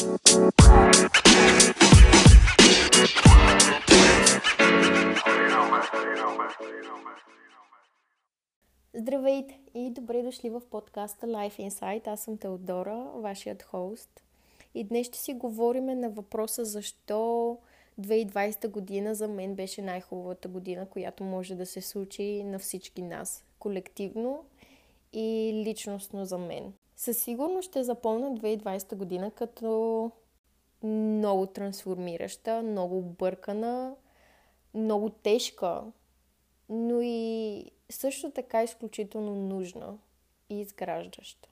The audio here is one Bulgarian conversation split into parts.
Здравейте и добре дошли в подкаста Life Insight. Аз съм Теодора, вашият хост. И днес ще си говорим на въпроса защо 2020 година за мен беше най-хубавата година, която може да се случи на всички нас, колективно и личностно за мен. Със сигурност ще запомня 2020 година като много трансформираща, много бъркана, много тежка, но и също така изключително нужна и изграждаща.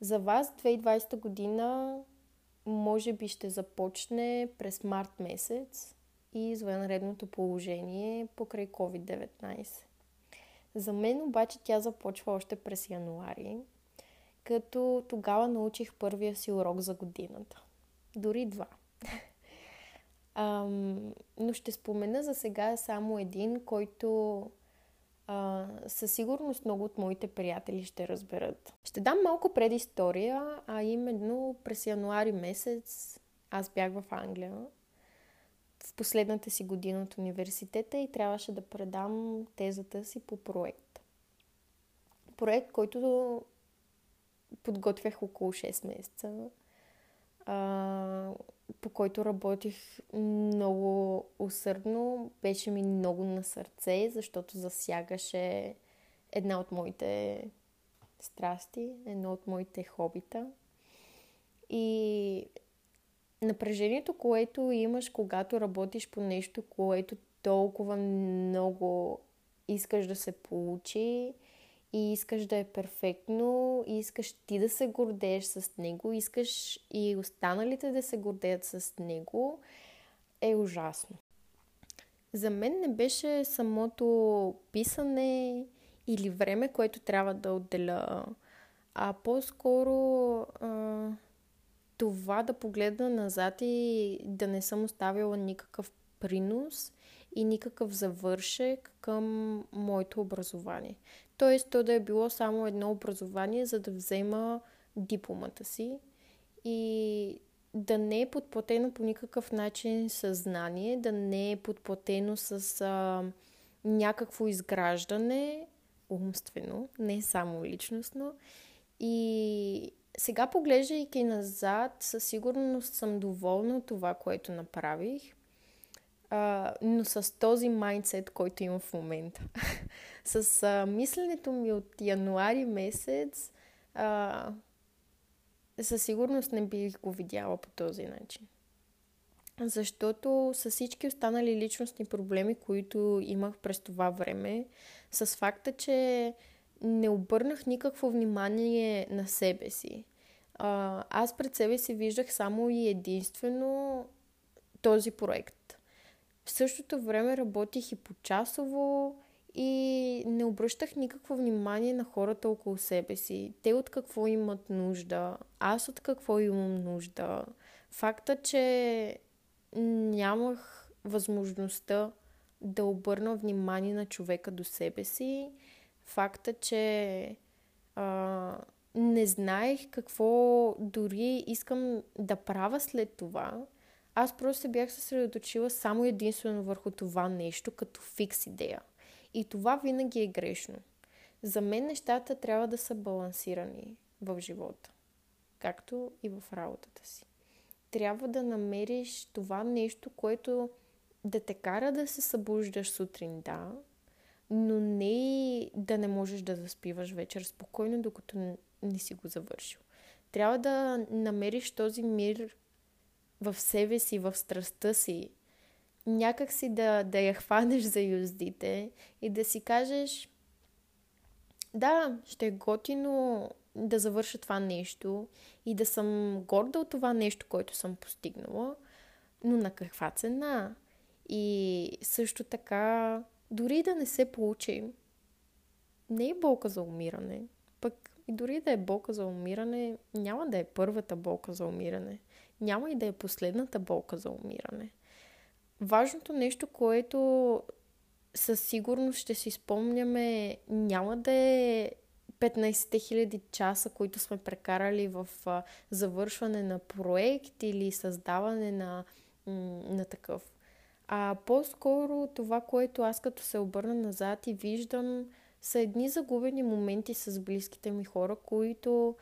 За вас 2020 година може би ще започне през март месец и извънредното положение покрай COVID-19. За мен обаче тя започва още през януари, като тогава научих първия си урок за годината. Дори два. Ам, но ще спомена за сега само един, който а, със сигурност много от моите приятели ще разберат. Ще дам малко предистория, а именно през януари месец аз бях в Англия в последната си година от университета и трябваше да предам тезата си по проект. Проект, който подготвях около 6 месеца, а, по който работих много усърдно. Беше ми много на сърце, защото засягаше една от моите страсти, едно от моите хобита. И напрежението, което имаш, когато работиш по нещо, което толкова много искаш да се получи и искаш да е перфектно, и искаш ти да се гордееш с него, искаш и останалите да се гордеят с него, е ужасно. За мен не беше самото писане или време, което трябва да отделя, а по-скоро а, това да погледна назад и да не съм оставила никакъв принос и никакъв завършек към моето образование. Тоест, то да е било само едно образование, за да взема дипломата си и да не е подплатено по никакъв начин съзнание, да не е подплатено с а, някакво изграждане, умствено, не само личностно. И сега, поглеждайки назад, със сигурност съм доволна от това, което направих а, но с този майндсет, който имам в момента. с а, мисленето ми от януари месец, а, със сигурност не бих го видяла по този начин. Защото с всички останали личностни проблеми, които имах през това време, с факта, че не обърнах никакво внимание на себе си. Аз пред себе си виждах само и единствено този проект. В същото време работих и по-часово и не обръщах никакво внимание на хората около себе си. Те от какво имат нужда, аз от какво имам нужда. Факта, че нямах възможността да обърна внимание на човека до себе си, факта, че а, не знаех какво дори искам да правя след това, аз просто се бях съсредоточила само единствено върху това нещо, като фикс идея. И това винаги е грешно. За мен нещата трябва да са балансирани в живота, както и в работата си. Трябва да намериш това нещо, което да те кара да се събуждаш сутрин, да, но не да не можеш да заспиваш вечер спокойно, докато не си го завършил. Трябва да намериш този мир в себе си, в страстта си, някак си да, да я хванеш за юздите и да си кажеш да, ще е готино да завърша това нещо и да съм горда от това нещо, което съм постигнала, но на каква цена? И също така, дори да не се получи, не е болка за умиране. Пък и дори да е болка за умиране, няма да е първата болка за умиране няма и да е последната болка за умиране. Важното нещо, което със сигурност ще си спомняме, няма да е 15 000 часа, които сме прекарали в завършване на проект или създаване на, на такъв. А по-скоро това, което аз като се обърна назад и виждам, са едни загубени моменти с близките ми хора, които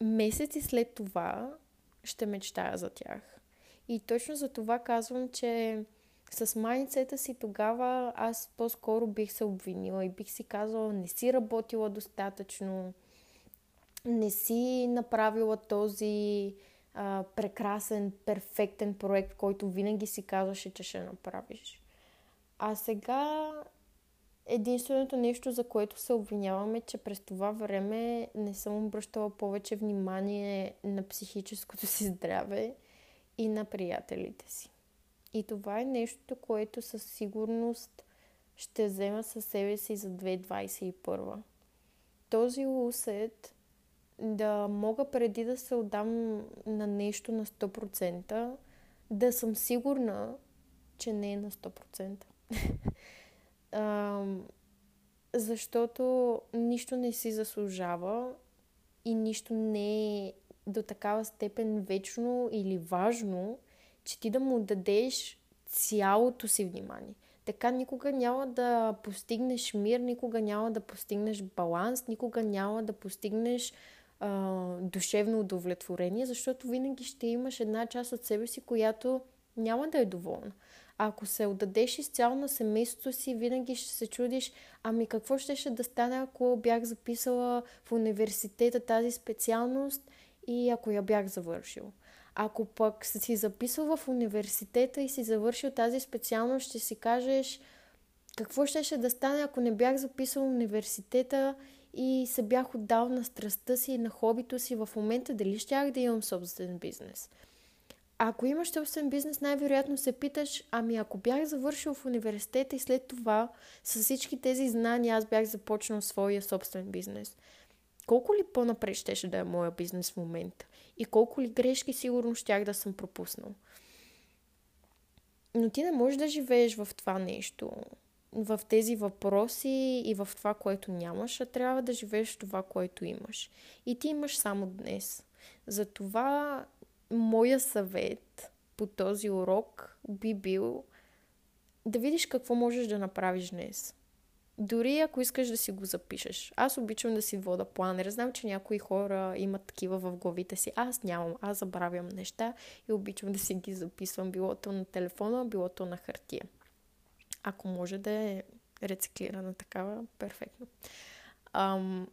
месеци след това ще мечтая за тях. И точно за това казвам, че с майницета си тогава аз по-скоро бих се обвинила и бих си казала, не си работила достатъчно, не си направила този а, прекрасен, перфектен проект, който винаги си казваше, че ще направиш. А сега единственото нещо, за което се обвинявам е, че през това време не съм обръщала повече внимание на психическото си здраве и на приятелите си. И това е нещо, което със сигурност ще взема със себе си за 2021. Този усет да мога преди да се отдам на нещо на 100%, да съм сигурна, че не е на 100%. а, защото нищо не си заслужава и нищо не е до такава степен вечно или важно, че ти да му дадеш цялото си внимание. Така никога няма да постигнеш мир, никога няма да постигнеш баланс, никога няма да постигнеш а, душевно удовлетворение, защото винаги ще имаш една част от себе си, която няма да е доволна. Ако се отдадеш изцяло на семейството си, винаги ще се чудиш, ами какво ще, ще да стане, ако бях записала в университета тази специалност и ако я бях завършил. Ако пък си записал в университета и си завършил тази специалност, ще си кажеш какво ще, ще да стане, ако не бях записал университета и се бях отдал на страстта си и на хобито си в момента, дали щях да имам собствен бизнес. Ако имаш собствен бизнес, най-вероятно се питаш, ами ако бях завършил в университета и след това с всички тези знания аз бях започнал своя собствен бизнес – колко ли по-напред щеше да е моя бизнес в момента и колко ли грешки сигурно щях да съм пропуснал. Но ти не можеш да живееш в това нещо, в тези въпроси и в това, което нямаш, а трябва да живееш в това, което имаш. И ти имаш само днес. Затова моя съвет по този урок би бил да видиш какво можеш да направиш днес. Дори ако искаш да си го запишеш. Аз обичам да си вода планер. Знам, че някои хора имат такива в главите си. Аз нямам. Аз забравям неща и обичам да си ги записвам. Било то на телефона, било то на хартия. Ако може да е рециклирана такава, перфектно. Ам,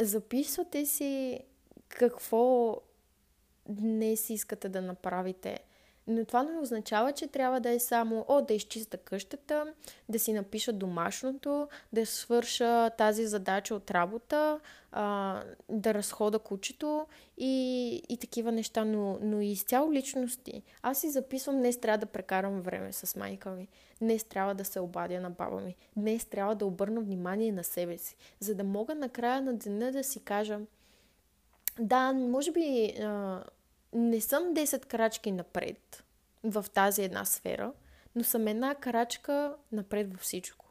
записвате си какво днес искате да направите. Но това не означава, че трябва да е само, о, да изчиста къщата, да си напиша домашното, да свърша тази задача от работа, а, да разхода кучето и, и такива неща, но, но и изцяло личности. Аз си записвам, днес трябва да прекарам време с майка ми, днес трябва да се обадя на баба ми, днес трябва да обърна внимание на себе си, за да мога накрая на деня да си кажа, да, може би а, не съм 10 крачки напред в тази една сфера, но съм една крачка напред във всичко.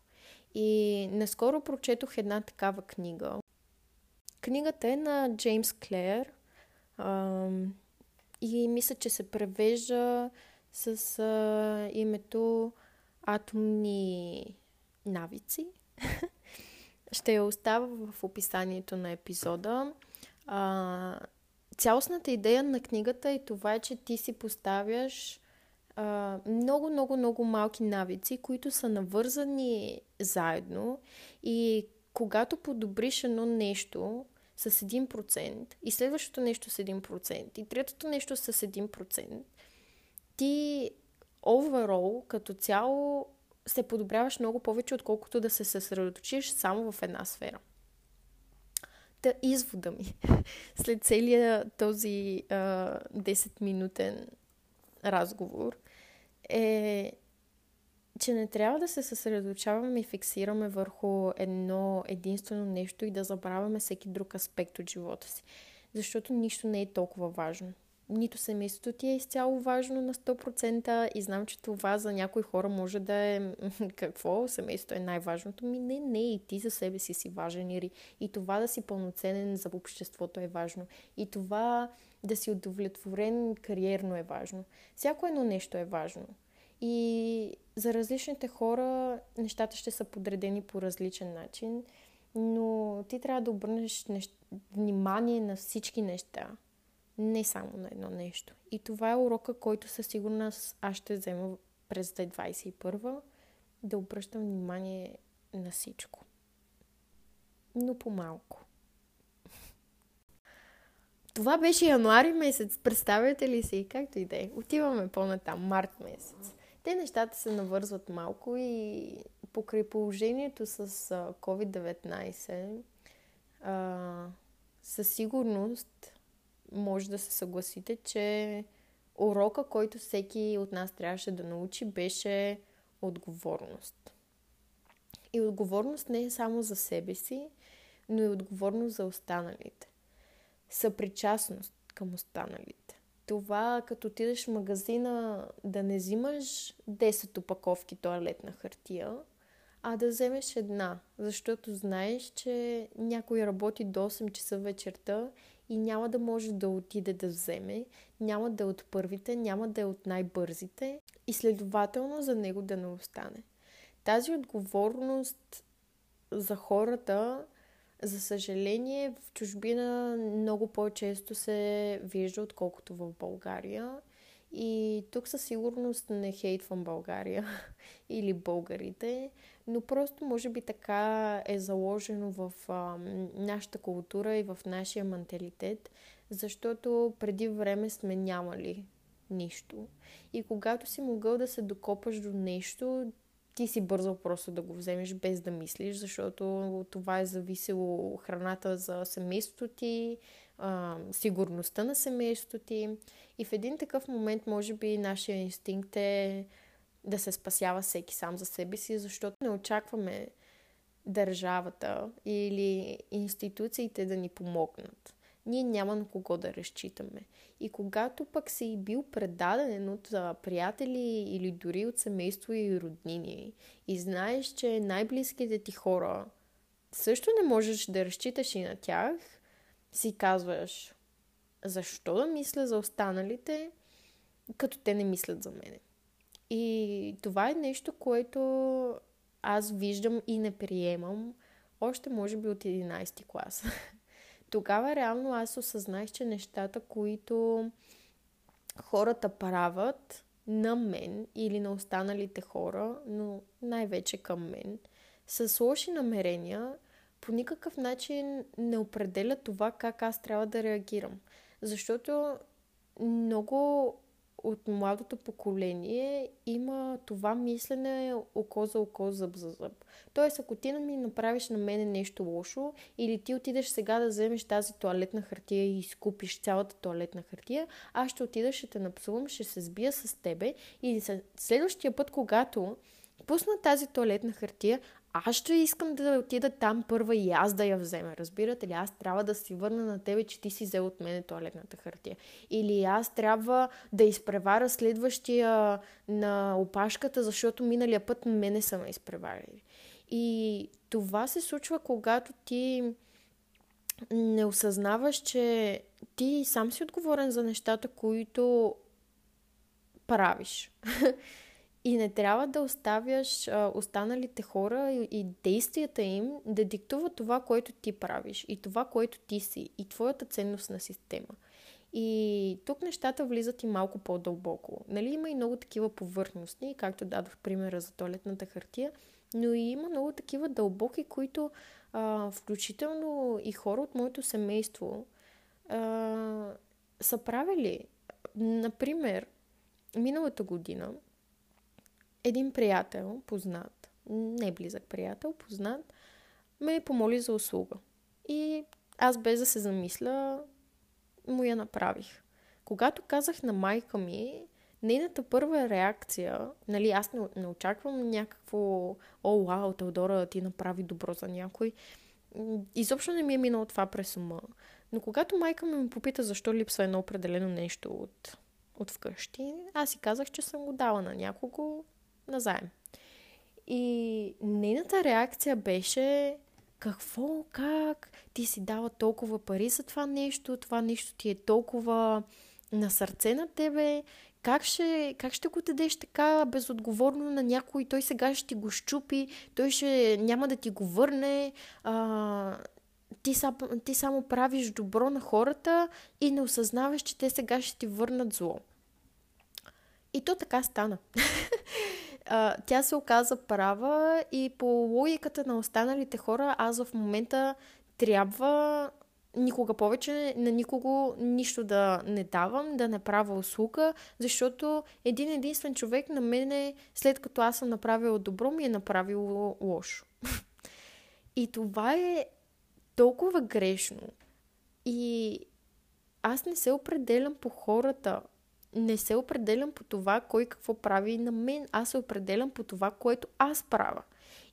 И наскоро прочетох една такава книга. Книгата е на Джеймс Клер ам, и мисля, че се превежда с а, името Атомни навици. Ще я оставя в описанието на епизода. А, цялостната идея на книгата е това, че ти си поставяш много, много, много малки навици, които са навързани заедно и когато подобриш едно нещо с 1% и следващото нещо с 1% и третото нещо с 1%, ти overall като цяло се подобряваш много повече, отколкото да се съсредоточиш само в една сфера. Та извода ми след целия този а, 10-минутен разговор е, че не трябва да се съсредоточаваме и фиксираме върху едно единствено нещо и да забравяме всеки друг аспект от живота си. Защото нищо не е толкова важно. Нито семейството ти е изцяло важно на 100% и знам, че това за някои хора може да е какво, семейството е най-важното. Ми не, не, и ти за себе си си важен и, и това да си пълноценен за обществото е важно. И това да си удовлетворен кариерно е важно. Всяко едно нещо е важно. И за различните хора нещата ще са подредени по различен начин, но ти трябва да обърнеш нещ... внимание на всички неща, не само на едно нещо. И това е урока, който със сигурност аз ще взема през 2021 да обръщам внимание на всичко. Но по-малко. Това беше януари месец, представяте ли си? Както и да е. Отиваме по-натам, март месец. Те нещата се навързват малко и покрай положението с COVID-19 със сигурност може да се съгласите, че урока, който всеки от нас трябваше да научи, беше отговорност. И отговорност не е само за себе си, но и отговорност за останалите. Съпричастност към останалите. Това, като отидеш в магазина, да не взимаш 10 опаковки туалетна хартия, а да вземеш една, защото знаеш, че някой работи до 8 часа вечерта и няма да може да отиде да вземе, няма да е от първите, няма да е от най-бързите и следователно за него да не остане. Тази отговорност за хората, за съжаление, в чужбина много по-често се вижда, отколкото в България. И тук със сигурност не хейтвам България или българите, но просто може би така е заложено в а, нашата култура и в нашия менталитет, защото преди време сме нямали нищо. И когато си могъл да се докопаш до нещо, ти си бързал просто да го вземеш без да мислиш, защото това е зависело храната за семейството ти, сигурността на семейството ти. И в един такъв момент, може би, нашия инстинкт е да се спасява всеки сам за себе си, защото не очакваме държавата или институциите да ни помогнат. Ние няма на кого да разчитаме. И когато пък си бил предаден от приятели или дори от семейство и роднини и знаеш, че най-близките ти хора също не можеш да разчиташ и на тях, си казваш, защо да мисля за останалите, като те не мислят за мене. И това е нещо, което аз виждам и не приемам още може би от 11 клас. Тогава реално аз осъзнах, че нещата, които хората правят на мен или на останалите хора, но най-вече към мен, с лоши намерения, по никакъв начин не определя това как аз трябва да реагирам. Защото много от младото поколение има това мислене око за око, зъб за зъб. Тоест, ако ти ми направиш на мене нещо лошо, или ти отидеш сега да вземеш тази туалетна хартия и изкупиш цялата туалетна хартия, аз ще отида, ще те напсувам, ще се сбия с тебе и следващия път, когато пусна тази туалетна хартия, аз ще искам да отида там първа и аз да я взема. Разбирате ли? Аз трябва да си върна на тебе, че ти си взел от мене туалетната хартия. Или аз трябва да изпревара следващия на опашката, защото миналия път мене са ме изпреварили. И това се случва, когато ти не осъзнаваш, че ти сам си отговорен за нещата, които правиш. И не трябва да оставяш а, останалите хора и, и действията им да диктуват това, което ти правиш и това, което ти си и твоята ценностна система. И тук нещата влизат и малко по-дълбоко. Нали, има и много такива повърхностни, както дадох примера за туалетната хартия, но и има много такива дълбоки, които а, включително и хора от моето семейство а, са правили. Например, миналата година един приятел, познат, не близък приятел, познат, ме помоли за услуга. И аз без да се замисля, му я направих. Когато казах на майка ми, нейната първа реакция, нали, аз не, не очаквам някакво, о, вау, Теодора, ти направи добро за някой. Изобщо не ми е минало това през ума. Но когато майка ми ме попита защо липсва едно определено нещо от, от вкъщи, аз си казах, че съм го дала на някого назаем. И нейната реакция беше какво, как, ти си дала толкова пари за това нещо, това нещо ти е толкова на сърце на тебе, как ще, как ще го дадеш така безотговорно на някой, той сега ще ти го щупи, той ще няма да ти го върне, а, ти, са, ти само правиш добро на хората и не осъзнаваш, че те сега ще ти върнат зло. И то така стана. тя се оказа права и по логиката на останалите хора, аз в момента трябва никога повече на никого нищо да не давам, да не правя услуга, защото един единствен човек на мене, след като аз съм направила добро, ми е направил лошо. И това е толкова грешно. И аз не се определям по хората. Не се определям по това кой какво прави на мен. Аз се определям по това, което аз правя.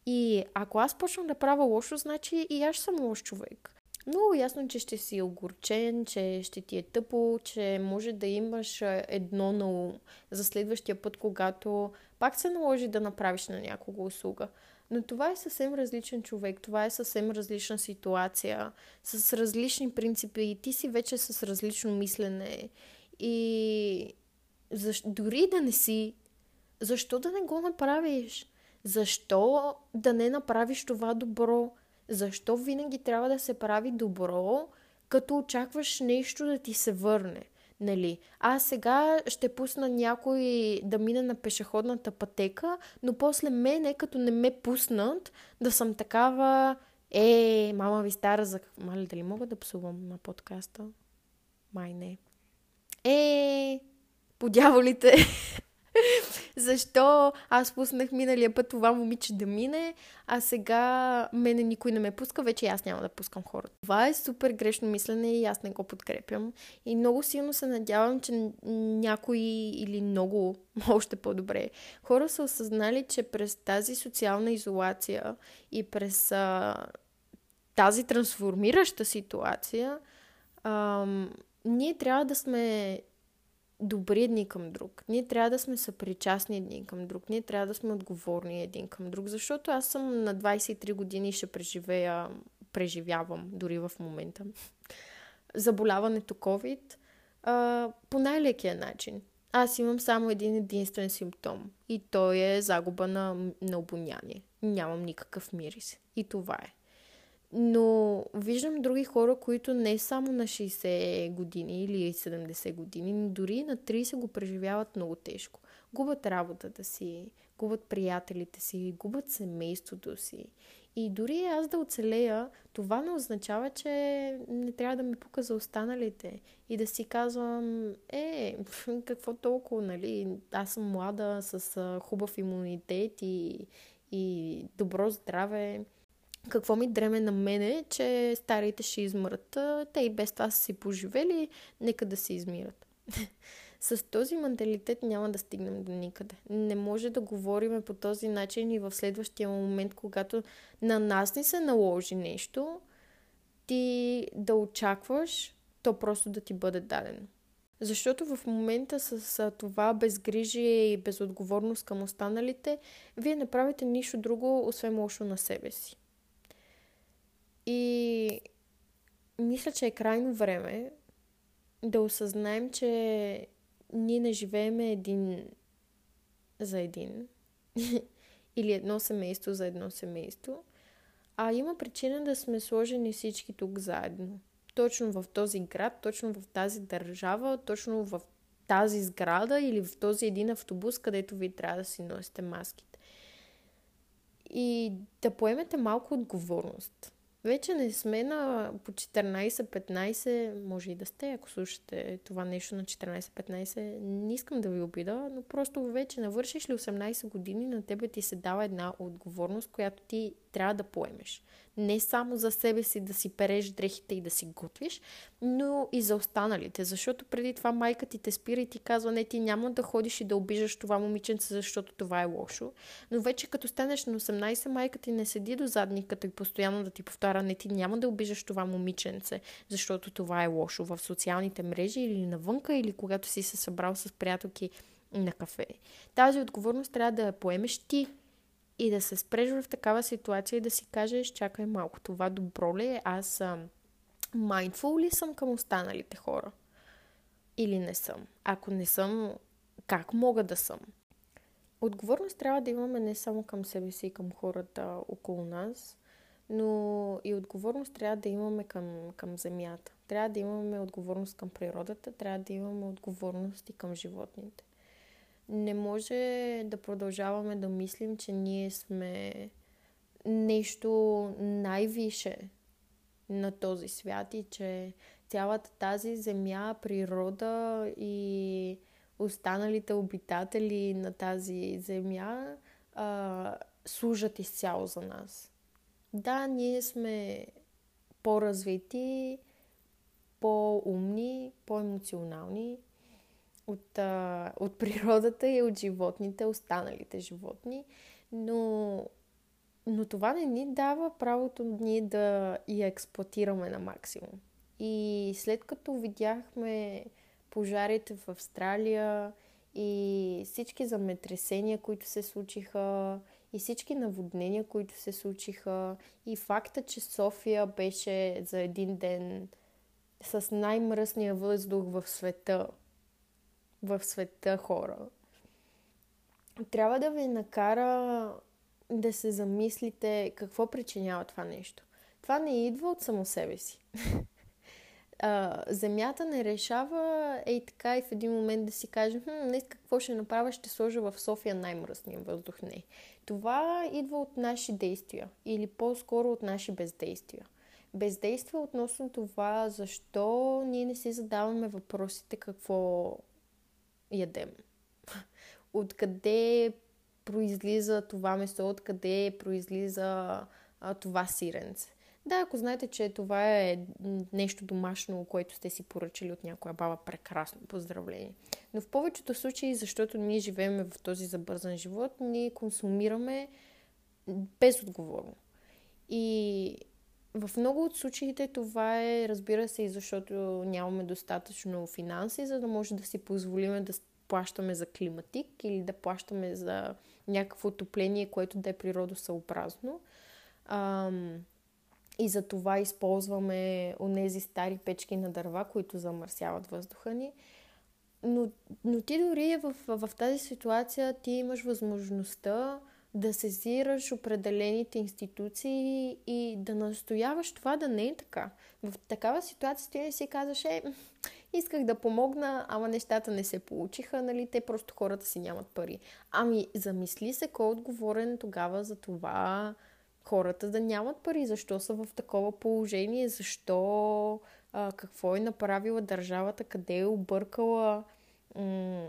И ако аз почна да правя лошо, значи и аз съм лош човек. Много ясно, че ще си огорчен, че ще ти е тъпо, че може да имаш едно на ум за следващия път, когато пак се наложи да направиш на някого услуга. Но това е съвсем различен човек, това е съвсем различна ситуация, с различни принципи и ти си вече с различно мислене. И защ... дори да не си, защо да не го направиш? Защо да не направиш това добро? Защо винаги трябва да се прави добро, като очакваш нещо да ти се върне? Нали? Аз сега ще пусна някой да мине на пешеходната пътека, но после мене, като не ме пуснат, да съм такава е, мама ви стара за... Маля, дали мога да псувам на подкаста? Май не. Е, по дяволите. Защо аз пуснах миналия път това момиче да мине, а сега мене никой не ме пуска, вече аз няма да пускам хората. Това е супер грешно мислене и аз не го подкрепям. И много силно се надявам, че някои или много, още по-добре, хора са осъзнали, че през тази социална изолация и през а, тази трансформираща ситуация, ам, ние трябва да сме добри един към друг. Ние трябва да сме съпричастни един към друг. Ние трябва да сме отговорни един към друг, защото аз съм на 23 години и ще преживея, преживявам дори в момента заболяването COVID а, по най-лекия начин. Аз имам само един единствен симптом и той е загуба на, на обоняние. Нямам никакъв мирис. И това е. Но виждам други хора, които не само на 60 години или 70 години, дори на 30 го преживяват много тежко. Губят работата си, губят приятелите си, губят семейството си. И дори аз да оцелея, това не означава, че не трябва да ми пука за останалите. И да си казвам, е, какво толкова, нали? Аз съм млада, с хубав имунитет и, и добро здраве какво ми дреме на мене, че старите ще измрат. Те и без това са си поживели, нека да се измират. С този менталитет няма да стигнем до никъде. Не може да говорим по този начин и в следващия момент, когато на нас ни се наложи нещо, ти да очакваш то просто да ти бъде дадено. Защото в момента с това безгрижие и безотговорност към останалите, вие не правите нищо друго, освен лошо на себе си. И мисля, че е крайно време да осъзнаем, че ние не живееме един за един или едно семейство за едно семейство, а има причина да сме сложени всички тук заедно. Точно в този град, точно в тази държава, точно в тази сграда или в този един автобус, където ви трябва да си носите маските. И да поемете малко отговорност. Вече не сме на по 14-15, може и да сте, ако слушате това нещо на 14-15. Не искам да ви обида, но просто вече навършиш ли 18 години, на тебе ти се дава една отговорност, която ти трябва да поемеш. Не само за себе си да си переш дрехите и да си готвиш, но и за останалите. Защото преди това майка ти те спира и ти казва, не, ти няма да ходиш и да обижаш това момиченце, защото това е лошо. Но вече като станеш на 18, майка ти не седи до задниката и постоянно да ти повтаря, не, ти няма да обижаш това момиченце, защото това е лошо в социалните мрежи или навънка, или когато си се събрал с приятелки на кафе. Тази отговорност трябва да я поемеш ти и да се спреш в такава ситуация и да си кажеш, чакай малко, това добро ли е? Аз майндфул ли съм към останалите хора? Или не съм? Ако не съм, как мога да съм? Отговорност трябва да имаме не само към себе си и към хората около нас, но и отговорност трябва да имаме към, към земята. Трябва да имаме отговорност към природата, трябва да имаме отговорност и към животните не може да продължаваме да мислим, че ние сме нещо най-више на този свят и че цялата тази земя, природа и останалите обитатели на тази земя а, служат изцяло за нас. Да, ние сме по-развити, по-умни, по-емоционални, от, а, от природата и от животните, останалите животни, но, но това не ни дава правото ние да я експлуатираме на максимум. И след като видяхме пожарите в Австралия и всички земетресения, които се случиха, и всички наводнения, които се случиха, и факта, че София беше за един ден с най-мръсния въздух в света, в света хора, трябва да ви накара да се замислите какво причинява това нещо. Това не идва от само себе си. земята не решава ей така и в един момент да си каже, хм, днес какво ще направя, ще сложа в София най-мръсния въздух. Не. Това идва от наши действия или по-скоро от наши бездействия. Бездействие относно това, защо ние не си задаваме въпросите какво ядем. Откъде произлиза това месо, откъде произлиза а, това сиренце. Да, ако знаете, че това е нещо домашно, което сте си поръчали от някоя баба, прекрасно, поздравление. Но в повечето случаи, защото ние живеем в този забързан живот, ние консумираме безотговорно. И в много от случаите това е, разбира се, и защото нямаме достатъчно финанси, за да може да си позволиме да плащаме за климатик или да плащаме за някакво отопление, което да е природосъобразно. Ам, и за това използваме онези стари печки на дърва, които замърсяват въздуха ни. Но, но ти дори в, в, в тази ситуация ти имаш възможността да сезираш определените институции и да настояваш това да не е така. В такава ситуация ти не си казваш, е, исках да помогна, ама нещата не се получиха, нали, те просто хората си нямат пари. Ами, замисли се кой е отговорен тогава за това хората да нямат пари, защо са в такова положение, защо, а, какво е направила държавата, къде е объркала м-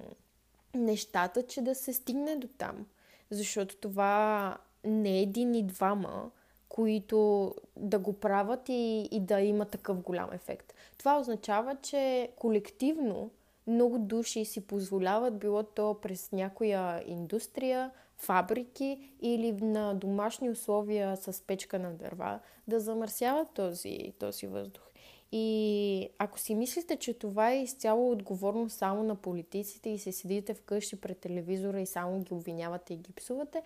нещата, че да се стигне до там. Защото това не е един и двама, които да го правят и, и да има такъв голям ефект. Това означава, че колективно много души си позволяват, било то през някоя индустрия, фабрики или на домашни условия с печка на дърва, да замърсяват този, този въздух. И ако си мислите, че това е изцяло отговорно само на политиците и се седите вкъщи пред телевизора и само ги обвинявате и ги псувате,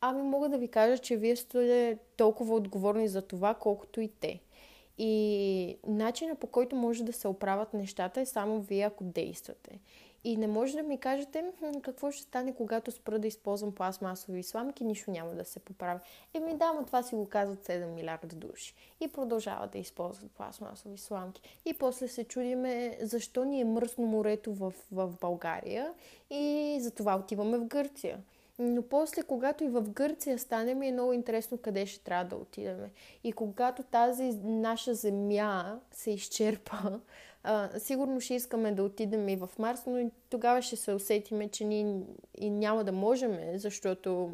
ами мога да ви кажа, че вие сте толкова отговорни за това, колкото и те. И начина по който може да се оправят нещата е само вие, ако действате. И не може да ми кажете какво ще стане, когато спра да използвам пластмасови сламки, нищо няма да се поправи. Еми да, но това си го казват 7 милиарда души. И продължават да използват пластмасови сламки. И после се чудиме защо ни е мръсно морето в, в България и затова отиваме в Гърция. Но после, когато и в Гърция стане, ми е много интересно къде ще трябва да отидем. И когато тази наша земя се изчерпа, а, сигурно ще искаме да отидем и в Марс, но и тогава ще се усетиме, че ние и няма да можем, защото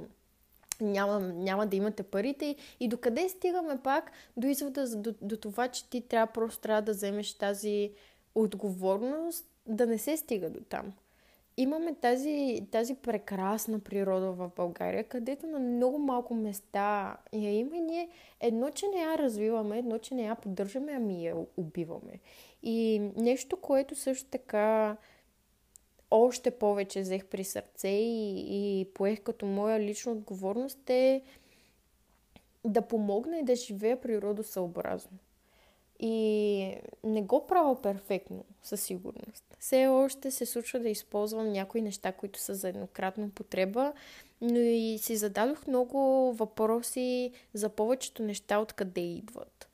няма, няма да имате парите. И докъде стигаме пак до извода до, до това, че ти трябва просто трябва да вземеш тази отговорност да не се стига до там. Имаме тази, тази прекрасна природа в България, където на много малко места я има и ние едно, че не я развиваме, едно, че не я поддържаме, ами я убиваме. И нещо, което също така още повече взех при сърце и, и поех като моя лична отговорност е да помогна и да живея природосъобразно. И не го правя перфектно, със сигурност. Все още се случва да използвам някои неща, които са за еднократна потреба, но и си зададох много въпроси за повечето неща, откъде идват.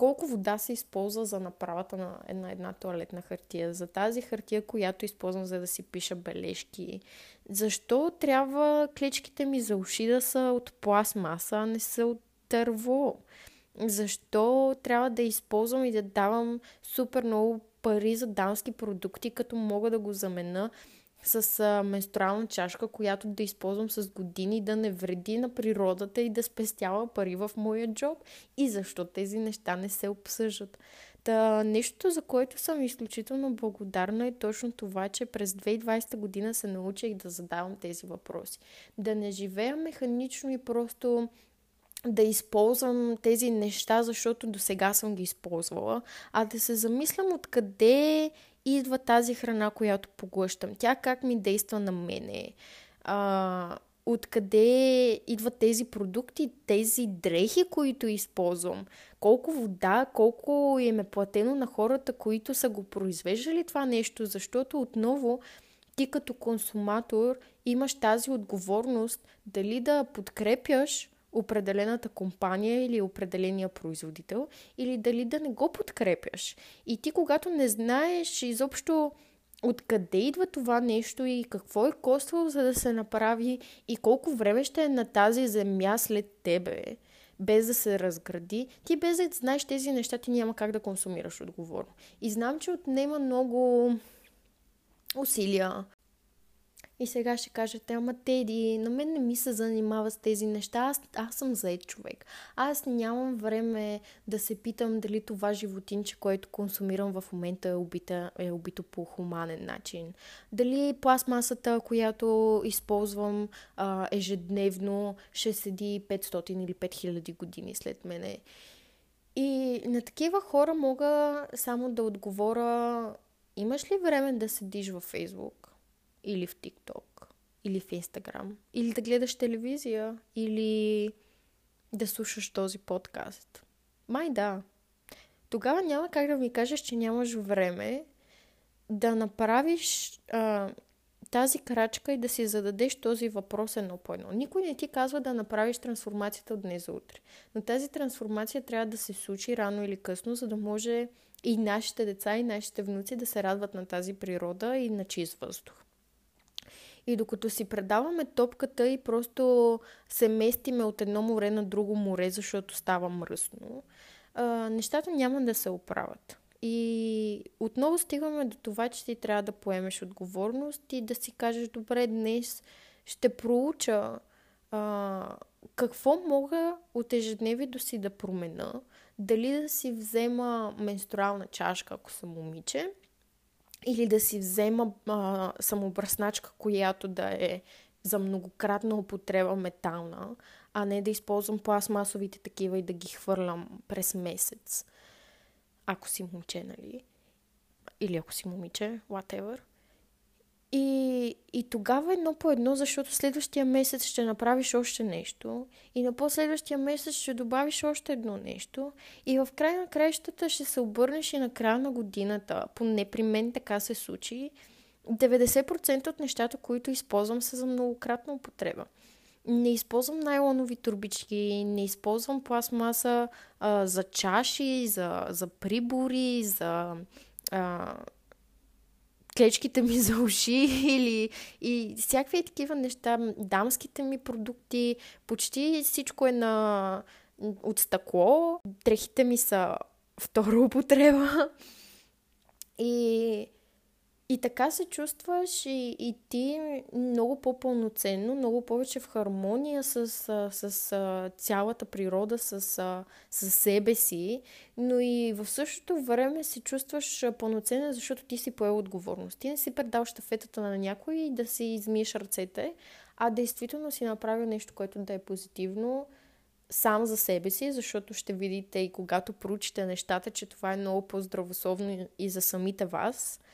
Колко вода се използва за направата на една, една туалетна хартия, за тази хартия, която използвам за да си пиша бележки. Защо трябва клечките ми за уши да са от пластмаса, а не са от дърво? Защо трябва да използвам и да давам супер много пари за дамски продукти, като мога да го замена с а, менструална чашка, която да използвам с години, да не вреди на природата и да спестява пари в моя джоб. И защо тези неща не се обсъждат. Та, нещо, за което съм изключително благодарна е точно това, че през 2020 година се научих да задавам тези въпроси. Да не живея механично и просто да използвам тези неща, защото до сега съм ги използвала, а да се замислям откъде идва тази храна, която поглъщам. Тя как ми действа на мене. А, откъде идват тези продукти, тези дрехи, които използвам. Колко вода, колко им е платено на хората, които са го произвеждали това нещо, защото отново ти като консуматор имаш тази отговорност дали да подкрепяш определената компания или определения производител, или дали да не го подкрепяш. И ти, когато не знаеш изобщо откъде идва това нещо и какво е коствало за да се направи и колко време ще е на тази земя след тебе, без да се разгради, ти без да знаеш тези неща, ти няма как да консумираш отговорно. И знам, че отнема много усилия, и сега ще кажете, ама Теди, на мен не ми се занимава с тези неща, аз, аз съм заед човек. Аз нямам време да се питам дали това животинче, което консумирам в момента е, убита, е убито по хуманен начин. Дали пластмасата, която използвам а, ежедневно, ще седи 500 или 5000 години след мене. И на такива хора мога само да отговоря, имаш ли време да седиш във Фейсбук? Или в TikTok, или в Instagram, или да гледаш телевизия, или да слушаш този подкаст. Май да. Тогава няма как да ми кажеш, че нямаш време да направиш а, тази крачка и да си зададеш този въпрос едно по едно. Никой не ти казва да направиш трансформацията от днес за утре. Но тази трансформация трябва да се случи рано или късно, за да може и нашите деца, и нашите внуци да се радват на тази природа и на чист въздух. И докато си предаваме топката и просто се местиме от едно море на друго море, защото става мръсно, а, нещата няма да се оправят. И отново стигаме до това, че ти трябва да поемеш отговорност и да си кажеш, добре, днес ще проуча а, какво мога от ежедневието си да промена, дали да си взема менструална чашка, ако съм момиче, или да си взема а, самобръсначка, която да е за многократна употреба метална, а не да използвам пластмасовите такива и да ги хвърлям през месец. Ако си момче, нали? Или ако си момиче, whatever. И, и тогава едно по едно, защото следващия месец ще направиш още нещо и на последващия месец ще добавиш още едно нещо и в край на краищата ще се обърнеш и на края на годината. Поне при мен така се случи. 90% от нещата, които използвам са за многократна употреба. Не използвам найлонови турбички, не използвам пластмаса а, за чаши, за, за прибори, за а, клечките ми за уши или и всякакви такива неща, дамските ми продукти, почти всичко е на от стъкло, дрехите ми са втора употреба. И, И така се чувстваш и, и ти много по-пълноценно, много повече в хармония с, с, с цялата природа, с, с себе си, но и в същото време се чувстваш пълноценно, защото ти си поел отговорност. Ти не си предал щафетата на някой и да си измиеш ръцете, а действително си направил нещо, което да е позитивно сам за себе си, защото ще видите и когато проучите нещата, че това е много по-здравословно и за самите вас –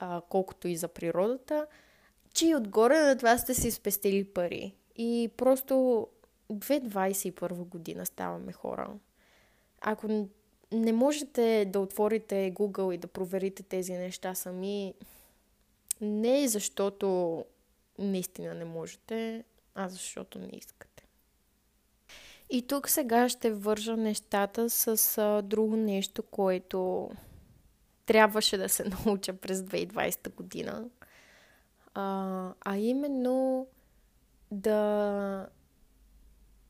а, колкото и за природата, че и отгоре на това сте си спестили пари. И просто 2021 година ставаме хора. Ако не можете да отворите Google и да проверите тези неща сами, не защото наистина не можете, а защото не искате. И тук сега ще вържа нещата с а, друго нещо, което трябваше да се науча през 2020 година. А, а именно да,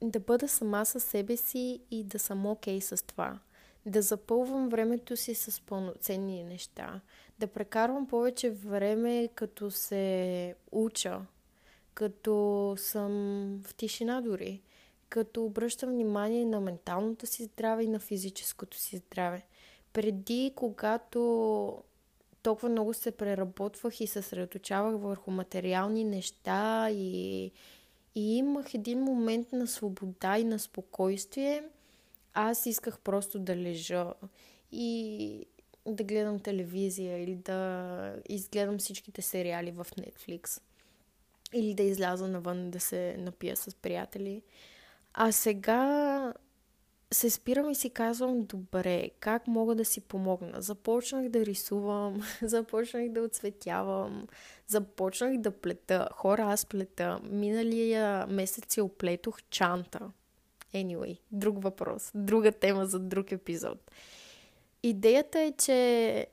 да бъда сама със себе си и да съм окей okay с това. Да запълвам времето си с пълноценни неща. Да прекарвам повече време като се уча, като съм в тишина дори, като обръщам внимание на менталното си здраве и на физическото си здраве преди, когато толкова много се преработвах и съсредоточавах върху материални неща и, и имах един момент на свобода и на спокойствие, аз исках просто да лежа и да гледам телевизия или да изгледам всичките сериали в Netflix или да изляза навън да се напия с приятели. А сега се спирам и си казвам, добре, как мога да си помогна? Започнах да рисувам, започнах да оцветявам, започнах да плета. Хора, аз плета. Миналия месец си оплетох чанта. Anyway, друг въпрос, друга тема за друг епизод. Идеята е, че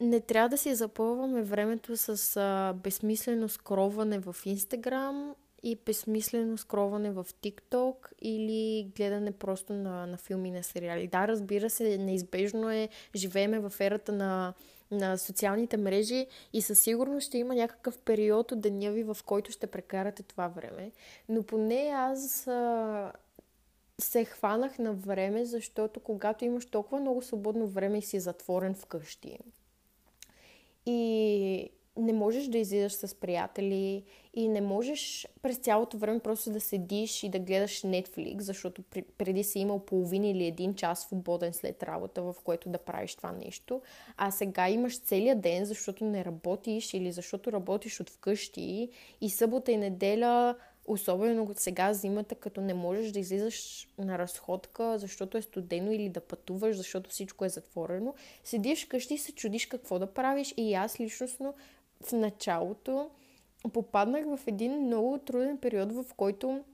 не трябва да си запълваме времето с а, безсмислено скроване в Инстаграм и безсмислено скроване в TikTok или гледане просто на, на филми, на сериали. Да, разбира се, неизбежно е, живееме в ерата на, на социалните мрежи и със сигурност ще има някакъв период от деня ви, в който ще прекарате това време. Но поне аз а, се хванах на време, защото когато имаш толкова много свободно време и си затворен вкъщи и не можеш да излизаш с приятели и не можеш през цялото време просто да седиш и да гледаш Netflix, защото преди си имал половин или един час свободен след работа, в което да правиш това нещо, а сега имаш целият ден, защото не работиш или защото работиш от вкъщи и събота и неделя Особено сега зимата, като не можеш да излизаш на разходка, защото е студено или да пътуваш, защото всичко е затворено. Седиш вкъщи и се чудиш какво да правиш. И аз личностно в началото попаднах в един много труден период, в който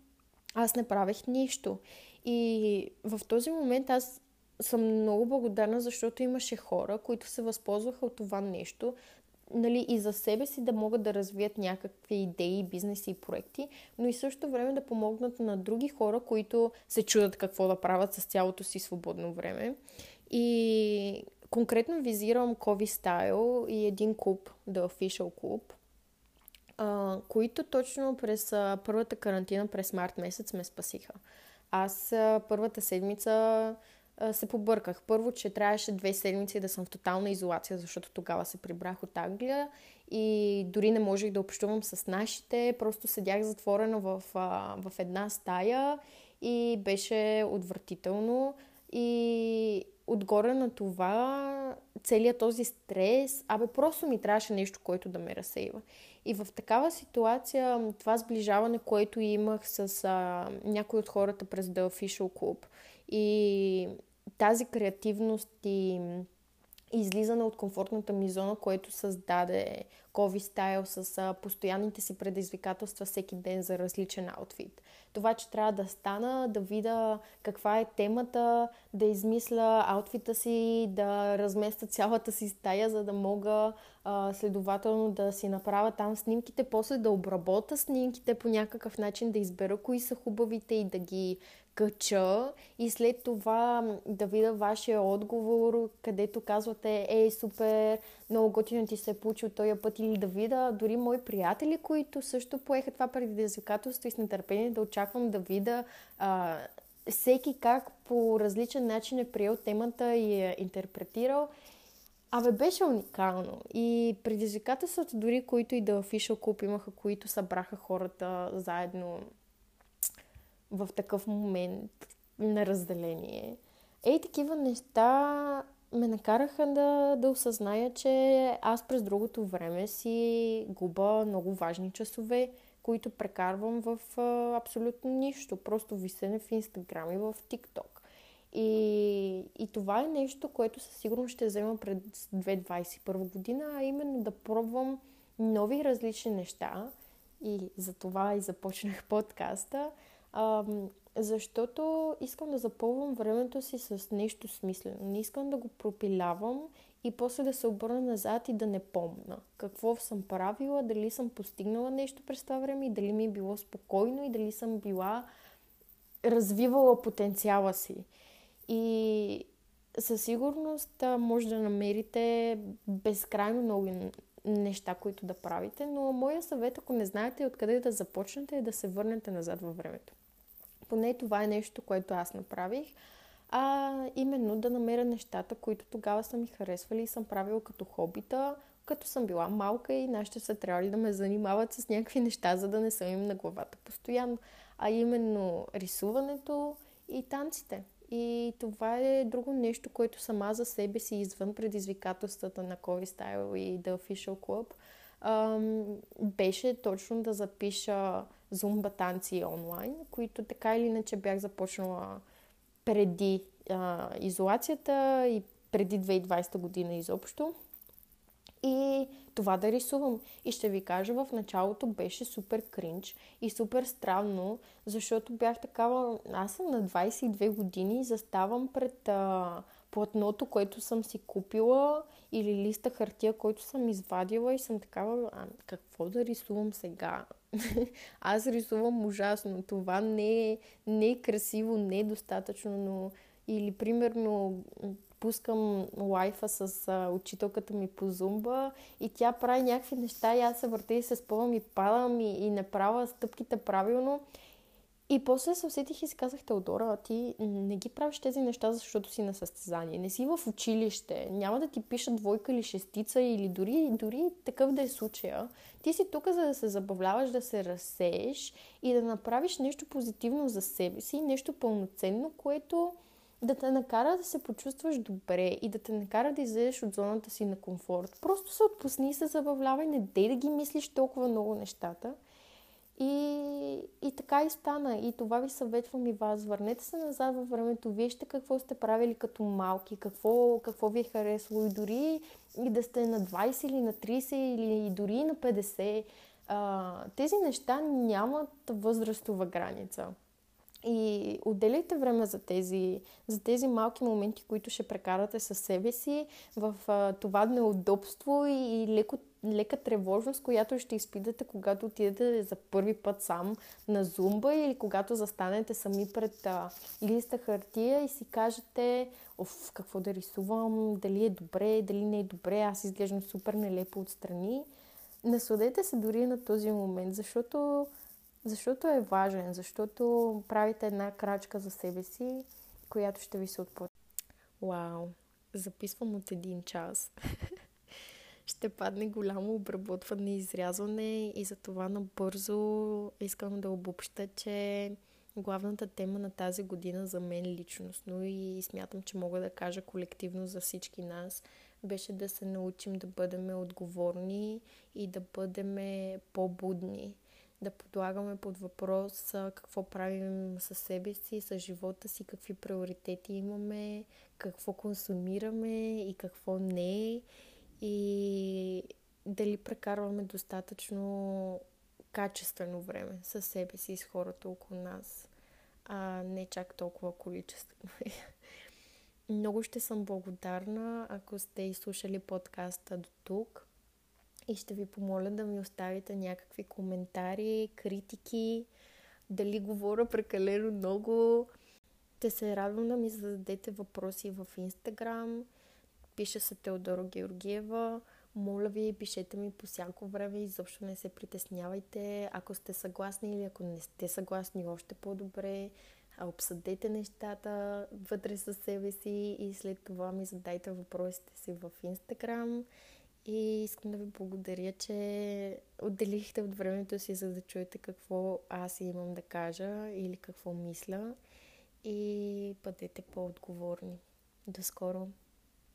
аз не правех нищо. И в този момент аз съм много благодарна, защото имаше хора, които се възползваха от това нещо, нали, и за себе си да могат да развият някакви идеи, бизнеси и проекти, но и също време да помогнат на други хора, които се чудат какво да правят с цялото си свободно време. И конкретно визирам Кови Style и един клуб, The Official Club, а, които точно през а, първата карантина, през март месец ме спасиха. Аз а, първата седмица се побърках. Първо, че трябваше две седмици да съм в тотална изолация, защото тогава се прибрах от Англия и дори не можех да общувам с нашите. Просто седях затворена в, в една стая и беше отвратително. И отгоре на това, целият този стрес, абе просто ми трябваше нещо, което да ме разсейва. И в такава ситуация, това сближаване, което имах с а, някои от хората през The Official Club и тази креативност и излизане от комфортната ми зона, което създаде COVID Style с постоянните си предизвикателства всеки ден за различен аутфит. Това, че трябва да стана, да видя каква е темата, да измисля аутфита си, да разместя цялата си стая, за да мога а, следователно да си направя там снимките, после да обработа снимките по някакъв начин, да избера кои са хубавите и да ги кача и след това да видя вашия отговор, където казвате, ей, супер, много готино ти се е получил този път или да видя дори мои приятели, които също поеха това предизвикателство и с нетърпение да очаквам да видя а, всеки как по различен начин е приел темата и е интерпретирал. Абе, беше уникално. И предизвикателствата, дори които и да Official Club имаха, които събраха хората заедно в такъв момент на разделение. Ей, такива неща ме накараха да, да осъзная, че аз през другото време си губа много важни часове, които прекарвам в а, абсолютно нищо. Просто висене в Инстаграм и в ТикТок. И, и това е нещо, което със сигурност ще взема пред 2021 година, а именно да пробвам нови различни неща. И за това и започнах подкаста, а, защото искам да запълвам времето си с нещо смислено. Не искам да го пропилявам и после да се обърна назад и да не помна какво съм правила, дали съм постигнала нещо през това време и дали ми е било спокойно и дали съм била развивала потенциала си. И със сигурност може да намерите безкрайно много неща, които да правите, но моя съвет, ако не знаете откъде да започнете, е да се върнете назад във времето. Поне това е нещо, което аз направих. А именно да намеря нещата, които тогава са ми харесвали и съм правила като хобита, като съм била малка и нашите са трябвали да ме занимават с някакви неща, за да не съм им на главата постоянно. А именно рисуването и танците. И това е друго нещо, което сама за себе си извън предизвикателствата на Cory Style и The Official Club ам, беше точно да запиша зумба танци онлайн, които така или иначе бях започнала преди а, изолацията и преди 2020 година изобщо и това да рисувам. И ще ви кажа, в началото беше супер кринч и супер странно, защото бях такава... Аз съм на 22 години и заставам пред а, платното, което съм си купила или листа хартия, който съм извадила и съм такава, а, какво да рисувам сега? Аз рисувам ужасно. Това не е, не е красиво, не е достатъчно, но или примерно пускам лайфа с а, учителката ми по зумба и тя прави някакви неща и аз се върта и се спъвам и падам и, и не правя стъпките правилно. И после се усетих и си казах, Теодора, ти не ги правиш тези неща, защото си на състезание. Не си в училище. Няма да ти пиша двойка или шестица или дори, дори такъв да е случая. Ти си тук, за да се забавляваш, да се разсееш и да направиш нещо позитивно за себе си, нещо пълноценно, което да те накара да се почувстваш добре и да те накара да излезеш от зоната си на комфорт. Просто се отпусни и се забавлявай, не дей да ги мислиш толкова много нещата. И, и така и стана. И това ви съветвам и вас. Върнете се назад във времето, вижте какво сте правили като малки, какво, какво ви е харесало и дори и да сте на 20 или на 30 или дори на 50. А, тези неща нямат възрастова граница. И отделяйте време за тези, за тези малки моменти, които ще прекарате със себе си в а, това неудобство и, и леко, лека тревожност, която ще изпитате, когато отидете за първи път сам на зумба или когато застанете сами пред а, листа хартия и си кажете Оф, какво да рисувам, дали е добре, дали не е добре, аз изглеждам супер нелепо отстрани. Насладете се дори на този момент, защото защото е важен, защото правите една крачка за себе си, която ще ви се отплати. Вау, записвам от един час. ще падне голямо обработване и изрязване и за това набързо искам да обобща, че главната тема на тази година за мен личностно и смятам, че мога да кажа колективно за всички нас, беше да се научим да бъдем отговорни и да бъдем по-будни да подлагаме под въпрос какво правим със себе си, с живота си, какви приоритети имаме, какво консумираме и какво не. И дали прекарваме достатъчно качествено време със себе си и с хората около нас, а не чак толкова количествено. Много ще съм благодарна, ако сте изслушали подкаста до тук и ще ви помоля да ми оставите някакви коментари, критики, дали говоря прекалено много, Ще се радвам да ми зададете въпроси в Инстаграм. Пише се Теодора Георгиева. Моля ви, пишете ми по всяко време, изобщо не се притеснявайте. Ако сте съгласни или ако не сте съгласни, още по-добре. Обсъдете нещата вътре със себе си и след това ми задайте въпросите си в Инстаграм. И искам да ви благодаря, че отделихте от времето си, за да чуете какво аз имам да кажа или какво мисля. И бъдете по-отговорни. До скоро!